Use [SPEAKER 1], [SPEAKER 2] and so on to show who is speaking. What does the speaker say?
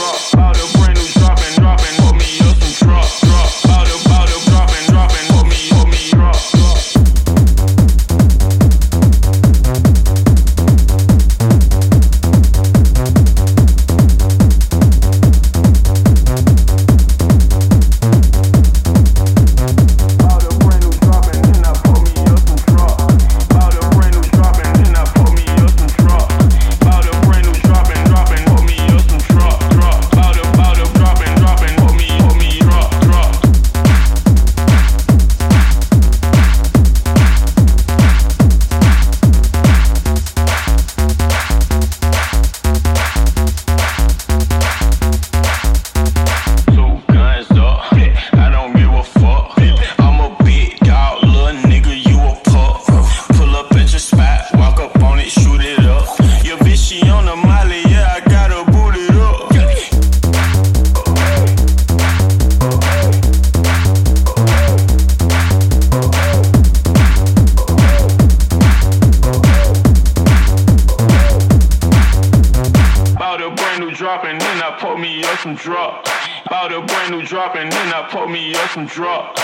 [SPEAKER 1] drop the of some drop. Bought a brand new drop and then I put me up some drop.